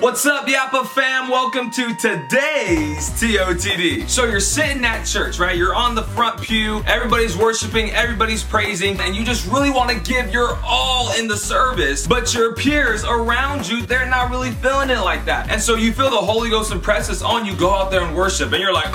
What's up, Yapa fam? Welcome to today's TOTD. So you're sitting at church, right? You're on the front pew, everybody's worshiping, everybody's praising, and you just really want to give your all in the service, but your peers around you, they're not really feeling it like that. And so you feel the Holy Ghost impresses on you, go out there and worship, and you're like,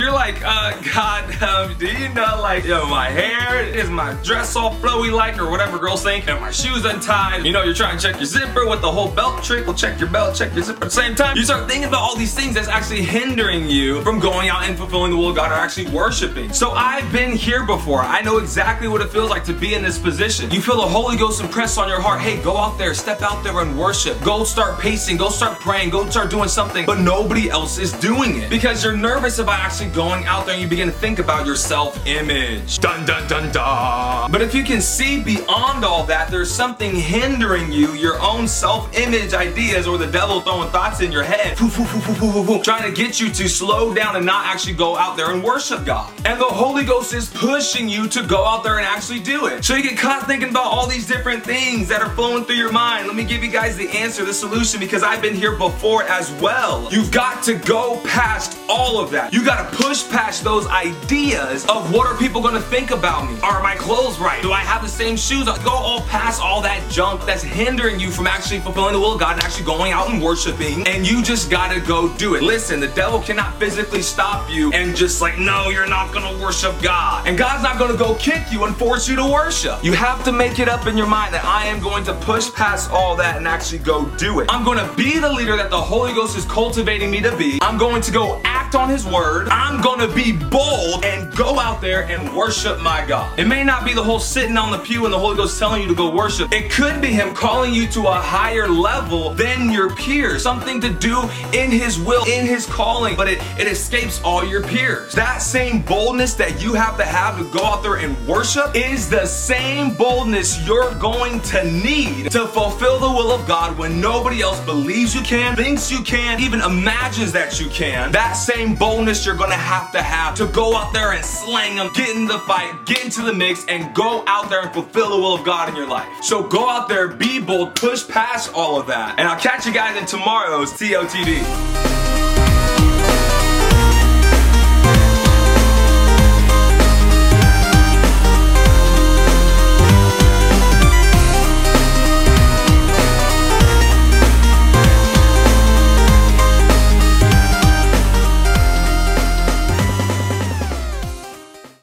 you're like, uh, God, um, do you know, like, yo, my hair, is my dress all flowy like, or whatever girls think, and my shoes untied. You know, you're trying to check your zipper with the whole belt trick. Well, check your belt, check your zipper at the same time. You start thinking about all these things that's actually hindering you from going out and fulfilling the will of God or actually worshiping. So I've been here before. I know exactly what it feels like to be in this position. You feel the Holy Ghost impress on your heart. Hey, go out there, step out there and worship. Go start pacing, go start praying, go start doing something, but nobody else is doing it because you're nervous about actually going out there and you begin to think about your self-image. Dun dun dun dun. But if you can see beyond all that, there's something hindering you, your own self-image ideas or the devil throwing thoughts in your head, trying to get you to slow down and not actually go out there and worship God. And the Holy Ghost is pushing you to go out there and actually do it. So you get caught thinking about all these different things that are flowing through your mind. Let me give you guys the answer, the solution, because I've been here before as well. You've got to go past all of that. You got to push past those ideas of what are people going to think about me? Are my clothes right? Do I have the same shoes? Go all past all that junk that's hindering you from actually fulfilling the will of God and actually going out and worshiping. And you just got to go do it. Listen, the devil cannot physically stop you and just like, no, you're not to worship God. And God's not to go kick you and force you to worship. You have to make it up in your mind that I am going to push past all that and actually go do it. I'm to be the leader that the Holy Ghost is cultivating me to be. I'm going to go act on His word. I'm to be bold and go out there and worship my God. It may not be the whole sitting on the pew and the Holy Ghost telling you to go worship. It could be Him calling you to a higher level than your peers. Something to do in His will, in His calling, but it, it escapes all your peers. That same boldness that you have to have to go out there and worship is the same boldness you're going to need to fulfill the will of God when nobody else believes you can, thinks you can, even imagines that you can. That same boldness you're gonna have to have to go out there and slang them, get in the fight, get into the mix, and go out there and fulfill the will of God in your life. So go out there, be bold, push past all of that. And I'll catch you guys in tomorrow's TOTD.